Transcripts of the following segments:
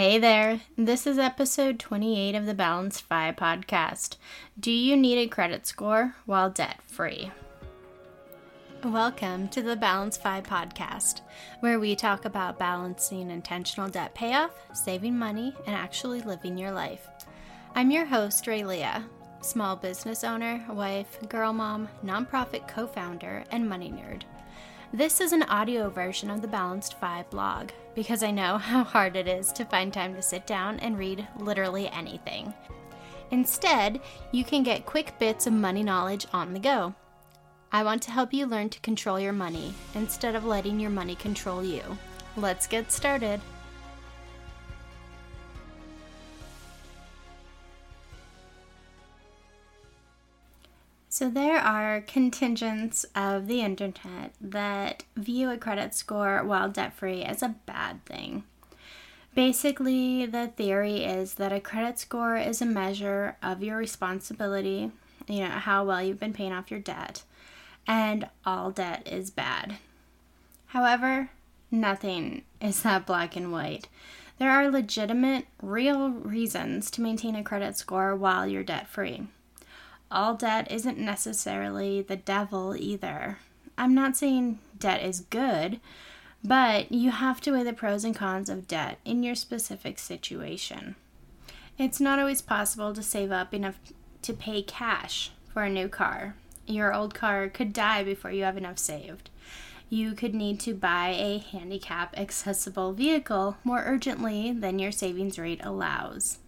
Hey there, this is episode 28 of the Balanced Fi podcast. Do you need a credit score while debt free? Welcome to the Balanced Fi podcast, where we talk about balancing intentional debt payoff, saving money, and actually living your life. I'm your host, Raylia, small business owner, wife, girl mom, nonprofit co founder, and money nerd. This is an audio version of the Balanced Fi blog because I know how hard it is to find time to sit down and read literally anything. Instead, you can get quick bits of money knowledge on the go. I want to help you learn to control your money instead of letting your money control you. Let's get started. So, there are contingents of the internet that view a credit score while debt free as a bad thing. Basically, the theory is that a credit score is a measure of your responsibility, you know, how well you've been paying off your debt, and all debt is bad. However, nothing is that black and white. There are legitimate, real reasons to maintain a credit score while you're debt free all debt isn't necessarily the devil either. I'm not saying debt is good, but you have to weigh the pros and cons of debt in your specific situation. It's not always possible to save up enough to pay cash for a new car. Your old car could die before you have enough saved. You could need to buy a handicap accessible vehicle more urgently than your savings rate allows.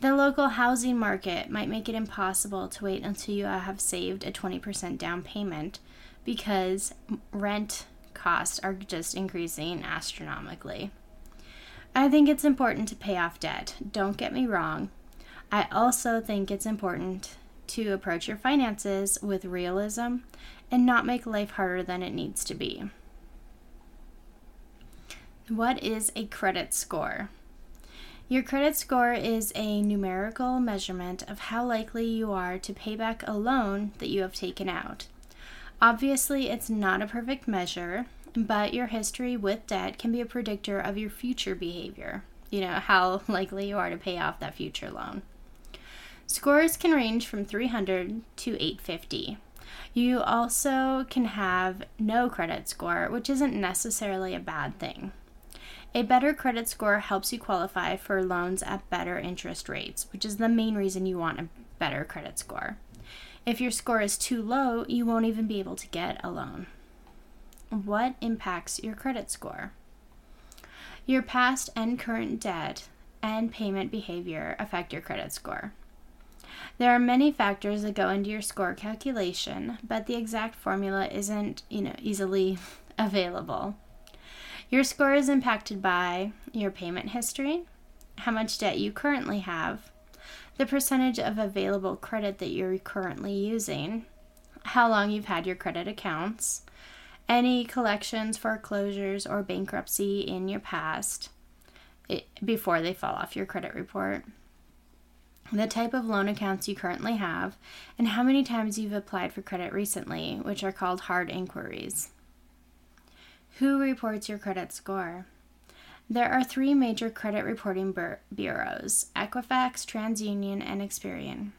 The local housing market might make it impossible to wait until you have saved a 20% down payment because rent costs are just increasing astronomically. I think it's important to pay off debt. Don't get me wrong. I also think it's important to approach your finances with realism and not make life harder than it needs to be. What is a credit score? Your credit score is a numerical measurement of how likely you are to pay back a loan that you have taken out. Obviously, it's not a perfect measure, but your history with debt can be a predictor of your future behavior. You know, how likely you are to pay off that future loan. Scores can range from 300 to 850. You also can have no credit score, which isn't necessarily a bad thing. A better credit score helps you qualify for loans at better interest rates, which is the main reason you want a better credit score. If your score is too low, you won't even be able to get a loan. What impacts your credit score? Your past and current debt and payment behavior affect your credit score. There are many factors that go into your score calculation, but the exact formula isn't, you know, easily available. Your score is impacted by your payment history, how much debt you currently have, the percentage of available credit that you're currently using, how long you've had your credit accounts, any collections, foreclosures, or bankruptcy in your past it, before they fall off your credit report, the type of loan accounts you currently have, and how many times you've applied for credit recently, which are called hard inquiries. Who reports your credit score? There are three major credit reporting bur- bureaus Equifax, TransUnion, and Experian.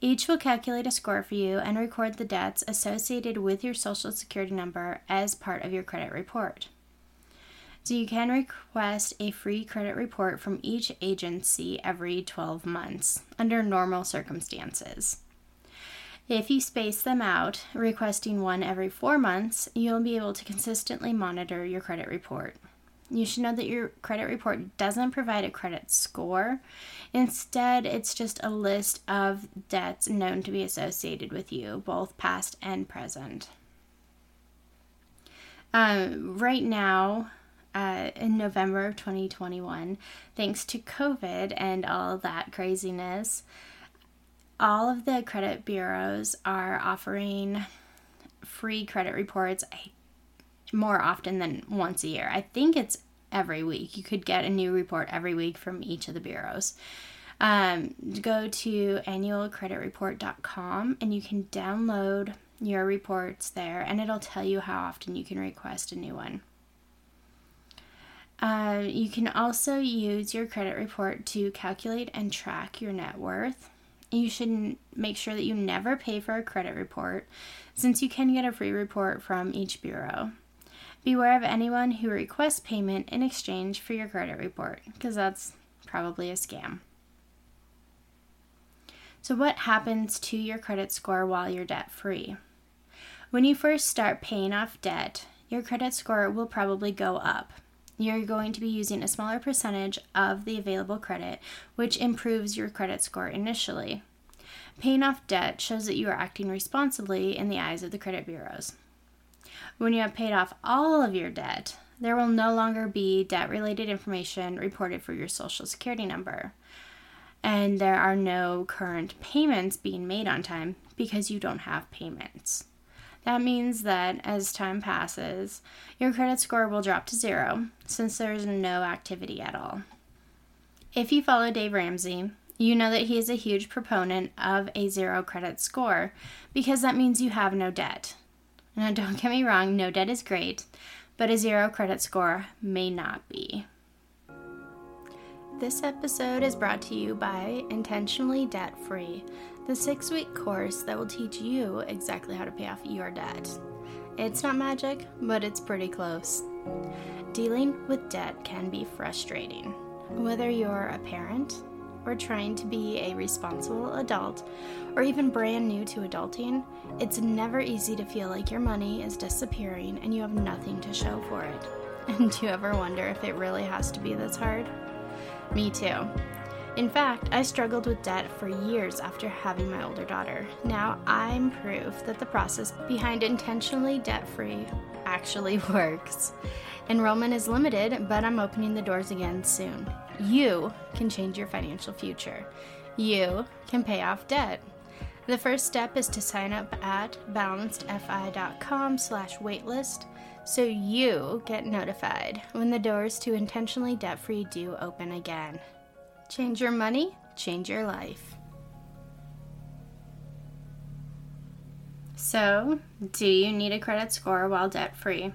Each will calculate a score for you and record the debts associated with your social security number as part of your credit report. So you can request a free credit report from each agency every 12 months under normal circumstances. If you space them out, requesting one every four months, you'll be able to consistently monitor your credit report. You should know that your credit report doesn't provide a credit score. Instead, it's just a list of debts known to be associated with you, both past and present. Um, right now, uh, in November of 2021, thanks to COVID and all that craziness, all of the credit bureaus are offering free credit reports more often than once a year. I think it's every week. You could get a new report every week from each of the bureaus. Um, go to annualcreditreport.com and you can download your reports there, and it'll tell you how often you can request a new one. Uh, you can also use your credit report to calculate and track your net worth. You should make sure that you never pay for a credit report since you can get a free report from each bureau. Beware of anyone who requests payment in exchange for your credit report because that's probably a scam. So, what happens to your credit score while you're debt free? When you first start paying off debt, your credit score will probably go up. You're going to be using a smaller percentage of the available credit, which improves your credit score initially. Paying off debt shows that you are acting responsibly in the eyes of the credit bureaus. When you have paid off all of your debt, there will no longer be debt related information reported for your social security number and there are no current payments being made on time because you don't have payments. That means that as time passes, your credit score will drop to zero since there's no activity at all. If you follow Dave Ramsey, you know that he is a huge proponent of a zero credit score because that means you have no debt. Now, don't get me wrong, no debt is great, but a zero credit score may not be. This episode is brought to you by Intentionally Debt Free, the six week course that will teach you exactly how to pay off your debt. It's not magic, but it's pretty close. Dealing with debt can be frustrating. Whether you're a parent, or trying to be a responsible adult, or even brand new to adulting, it's never easy to feel like your money is disappearing and you have nothing to show for it. And do you ever wonder if it really has to be this hard? Me too. In fact, I struggled with debt for years after having my older daughter. Now I'm proof that the process behind intentionally debt free actually works. Enrollment is limited, but I'm opening the doors again soon. You can change your financial future. You can pay off debt. The first step is to sign up at balancedfi.com slash waitlist so you get notified when the doors to intentionally debt free do open again. Change your money, change your life. So, do you need a credit score while debt free?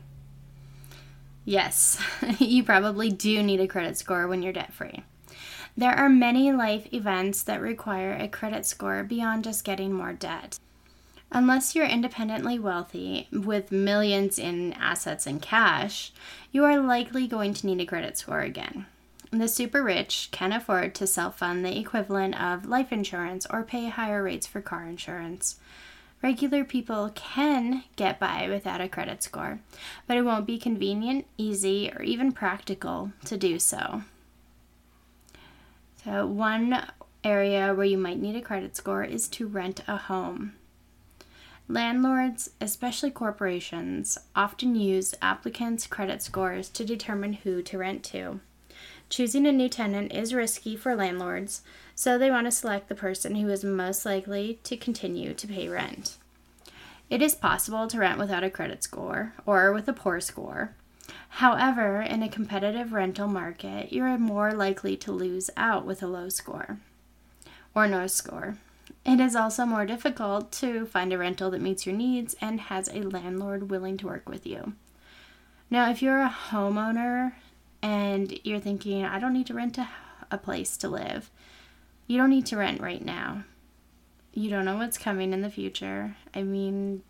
Yes, you probably do need a credit score when you're debt free. There are many life events that require a credit score beyond just getting more debt. Unless you're independently wealthy with millions in assets and cash, you are likely going to need a credit score again. The super rich can afford to self fund the equivalent of life insurance or pay higher rates for car insurance. Regular people can get by without a credit score, but it won't be convenient, easy, or even practical to do so. So, one area where you might need a credit score is to rent a home. Landlords, especially corporations, often use applicants' credit scores to determine who to rent to. Choosing a new tenant is risky for landlords, so they want to select the person who is most likely to continue to pay rent. It is possible to rent without a credit score or with a poor score. However, in a competitive rental market, you are more likely to lose out with a low score or no score. It is also more difficult to find a rental that meets your needs and has a landlord willing to work with you. Now, if you're a homeowner and you're thinking, I don't need to rent a, a place to live, you don't need to rent right now. You don't know what's coming in the future. I mean,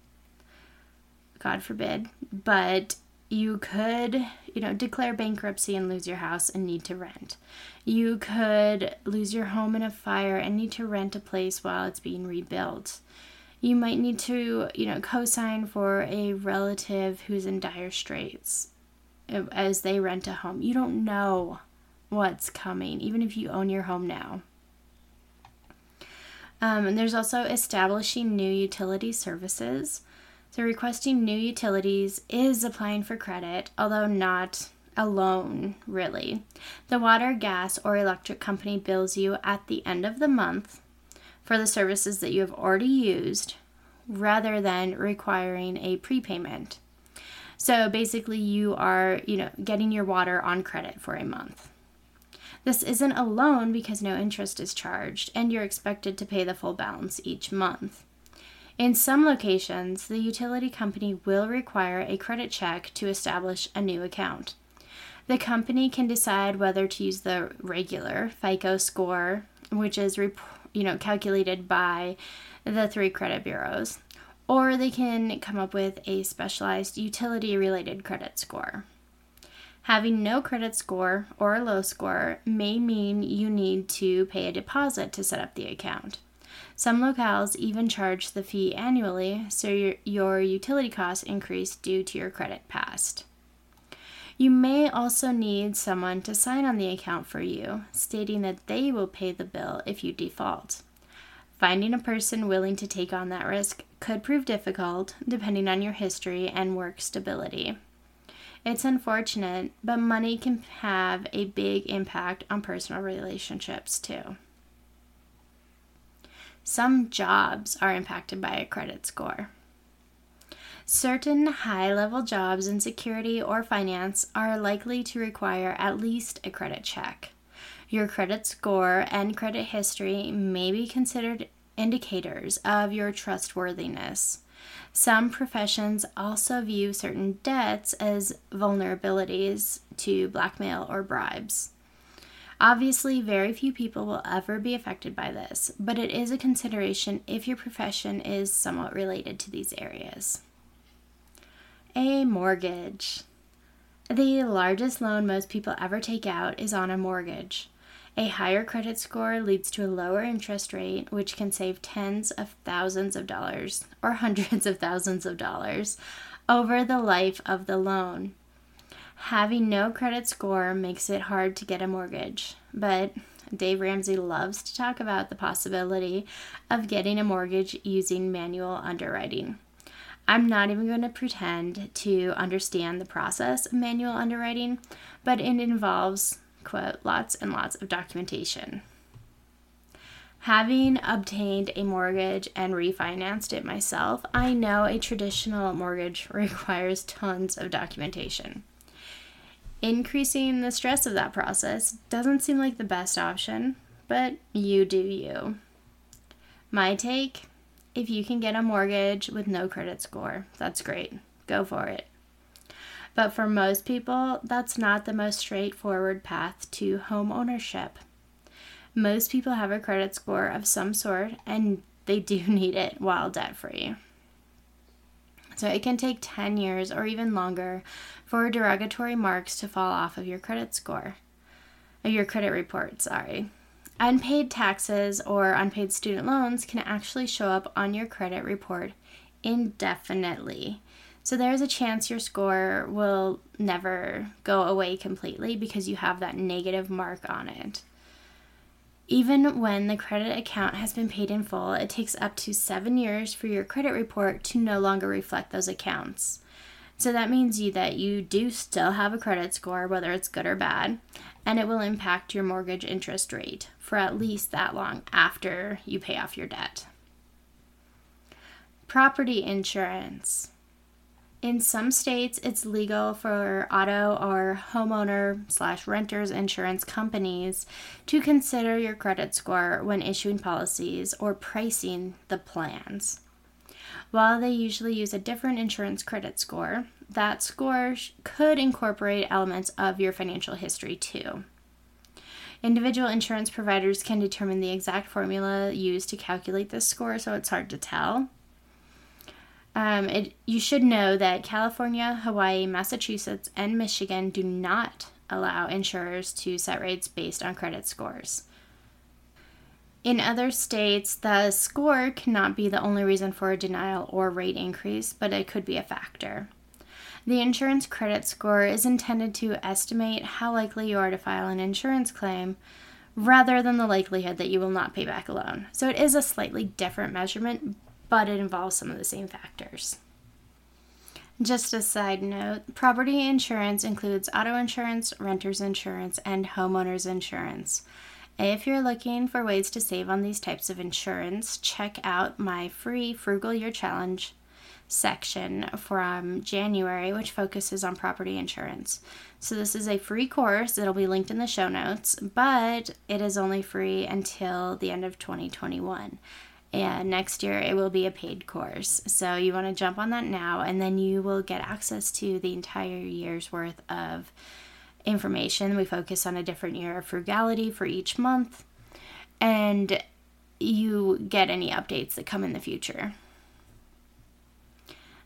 God forbid, but you could, you know, declare bankruptcy and lose your house and need to rent. You could lose your home in a fire and need to rent a place while it's being rebuilt. You might need to, you know, co sign for a relative who's in dire straits as they rent a home. You don't know what's coming, even if you own your home now. Um, and there's also establishing new utility services. So, requesting new utilities is applying for credit, although not alone, really. The water, gas, or electric company bills you at the end of the month for the services that you have already used rather than requiring a prepayment. So basically you are, you know, getting your water on credit for a month. This isn't a loan because no interest is charged and you're expected to pay the full balance each month. In some locations, the utility company will require a credit check to establish a new account. The company can decide whether to use the regular FICO score, which is you know calculated by the three credit bureaus, or they can come up with a specialized utility related credit score. Having no credit score or a low score may mean you need to pay a deposit to set up the account. Some locales even charge the fee annually, so your, your utility costs increase due to your credit past. You may also need someone to sign on the account for you, stating that they will pay the bill if you default. Finding a person willing to take on that risk could prove difficult depending on your history and work stability. It's unfortunate, but money can have a big impact on personal relationships too. Some jobs are impacted by a credit score. Certain high level jobs in security or finance are likely to require at least a credit check. Your credit score and credit history may be considered indicators of your trustworthiness. Some professions also view certain debts as vulnerabilities to blackmail or bribes. Obviously, very few people will ever be affected by this, but it is a consideration if your profession is somewhat related to these areas. A mortgage. The largest loan most people ever take out is on a mortgage. A higher credit score leads to a lower interest rate, which can save tens of thousands of dollars or hundreds of thousands of dollars over the life of the loan. Having no credit score makes it hard to get a mortgage, but Dave Ramsey loves to talk about the possibility of getting a mortgage using manual underwriting. I'm not even going to pretend to understand the process of manual underwriting, but it involves, quote, lots and lots of documentation. Having obtained a mortgage and refinanced it myself, I know a traditional mortgage requires tons of documentation. Increasing the stress of that process doesn't seem like the best option, but you do you. My take if you can get a mortgage with no credit score, that's great. Go for it. But for most people, that's not the most straightforward path to home ownership. Most people have a credit score of some sort and they do need it while debt free. So it can take 10 years or even longer for derogatory marks to fall off of your credit score, your credit report, sorry. Unpaid taxes or unpaid student loans can actually show up on your credit report indefinitely. So there's a chance your score will never go away completely because you have that negative mark on it. Even when the credit account has been paid in full, it takes up to seven years for your credit report to no longer reflect those accounts. So that means you that you do still have a credit score, whether it's good or bad, and it will impact your mortgage interest rate for at least that long after you pay off your debt. Property insurance. In some states, it's legal for auto or homeowner slash renters insurance companies to consider your credit score when issuing policies or pricing the plans. While they usually use a different insurance credit score, that score could incorporate elements of your financial history too. Individual insurance providers can determine the exact formula used to calculate this score, so it's hard to tell. Um, it, you should know that California, Hawaii, Massachusetts, and Michigan do not allow insurers to set rates based on credit scores. In other states, the score cannot be the only reason for a denial or rate increase, but it could be a factor. The insurance credit score is intended to estimate how likely you are to file an insurance claim rather than the likelihood that you will not pay back a loan. So it is a slightly different measurement, but it involves some of the same factors. Just a side note property insurance includes auto insurance, renter's insurance, and homeowner's insurance. If you're looking for ways to save on these types of insurance, check out my free Frugal Year Challenge section from January, which focuses on property insurance. So, this is a free course. It'll be linked in the show notes, but it is only free until the end of 2021. And next year it will be a paid course. So, you want to jump on that now, and then you will get access to the entire year's worth of information. We focus on a different year of frugality for each month, and you get any updates that come in the future.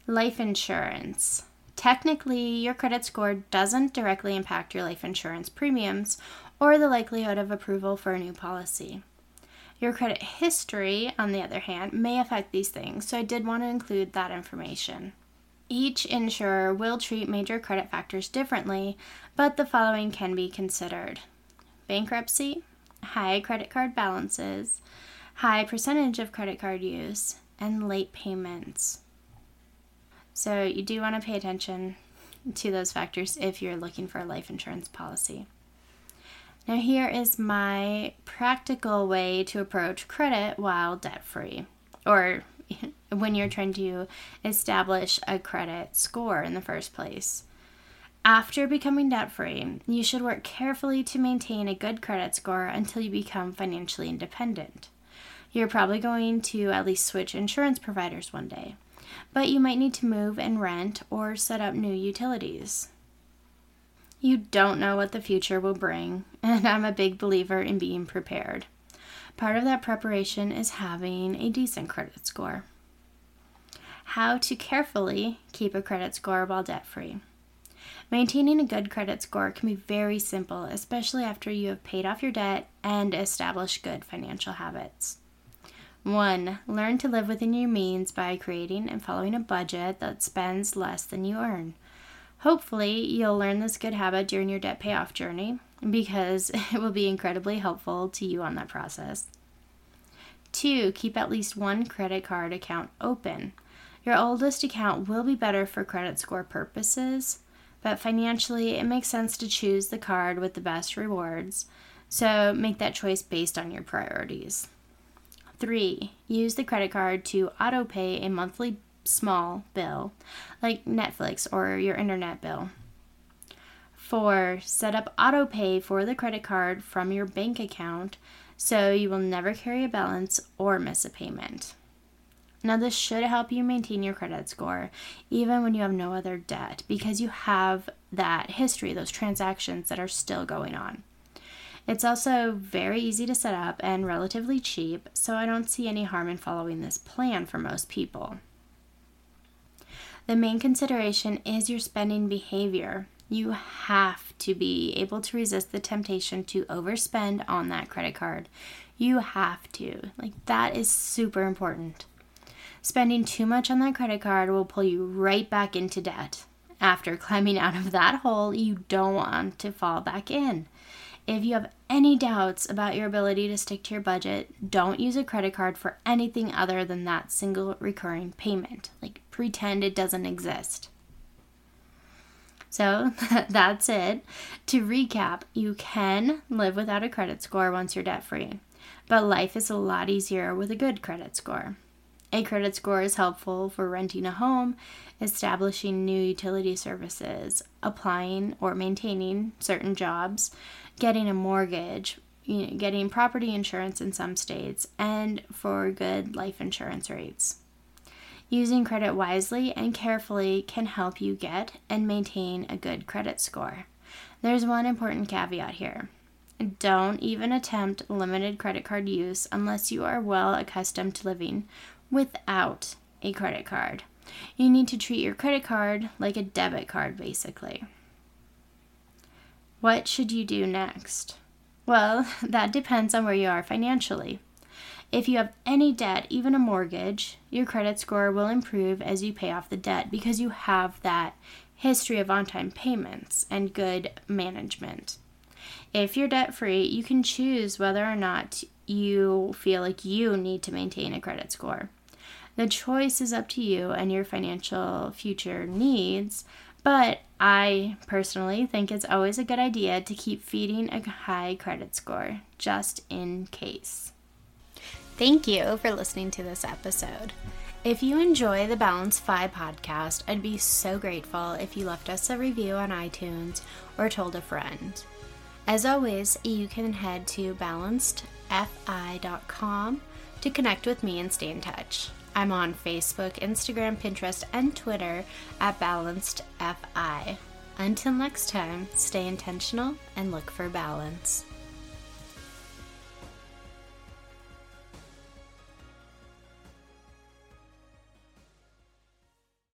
Life insurance. Technically, your credit score doesn't directly impact your life insurance premiums or the likelihood of approval for a new policy. Your credit history, on the other hand, may affect these things, so I did want to include that information. Each insurer will treat major credit factors differently, but the following can be considered bankruptcy, high credit card balances, high percentage of credit card use, and late payments. So, you do want to pay attention to those factors if you're looking for a life insurance policy. Now, here is my practical way to approach credit while debt free, or when you're trying to establish a credit score in the first place. After becoming debt free, you should work carefully to maintain a good credit score until you become financially independent. You're probably going to at least switch insurance providers one day, but you might need to move and rent or set up new utilities. You don't know what the future will bring, and I'm a big believer in being prepared. Part of that preparation is having a decent credit score. How to carefully keep a credit score while debt free. Maintaining a good credit score can be very simple, especially after you have paid off your debt and established good financial habits. 1. Learn to live within your means by creating and following a budget that spends less than you earn. Hopefully, you'll learn this good habit during your debt payoff journey because it will be incredibly helpful to you on that process. Two, keep at least one credit card account open. Your oldest account will be better for credit score purposes, but financially, it makes sense to choose the card with the best rewards, so make that choice based on your priorities. Three, use the credit card to auto pay a monthly small bill, like Netflix or your internet bill. Four, set up auto pay for the credit card from your bank account so you will never carry a balance or miss a payment. Now, this should help you maintain your credit score even when you have no other debt because you have that history, those transactions that are still going on. It's also very easy to set up and relatively cheap, so I don't see any harm in following this plan for most people. The main consideration is your spending behavior. You have to be able to resist the temptation to overspend on that credit card. You have to. Like, that is super important. Spending too much on that credit card will pull you right back into debt. After climbing out of that hole, you don't want to fall back in. If you have any doubts about your ability to stick to your budget, don't use a credit card for anything other than that single recurring payment. Like, pretend it doesn't exist. So that's it. To recap, you can live without a credit score once you're debt free, but life is a lot easier with a good credit score. A credit score is helpful for renting a home, establishing new utility services, applying or maintaining certain jobs, getting a mortgage, you know, getting property insurance in some states, and for good life insurance rates. Using credit wisely and carefully can help you get and maintain a good credit score. There's one important caveat here. Don't even attempt limited credit card use unless you are well accustomed to living without a credit card. You need to treat your credit card like a debit card, basically. What should you do next? Well, that depends on where you are financially. If you have any debt, even a mortgage, your credit score will improve as you pay off the debt because you have that history of on time payments and good management. If you're debt free, you can choose whether or not you feel like you need to maintain a credit score. The choice is up to you and your financial future needs, but I personally think it's always a good idea to keep feeding a high credit score just in case. Thank you for listening to this episode. If you enjoy the Balance Fi podcast, I'd be so grateful if you left us a review on iTunes or told a friend. As always, you can head to balancedfi.com to connect with me and stay in touch. I'm on Facebook, Instagram, Pinterest, and Twitter at balancedfi. Until next time, stay intentional and look for balance.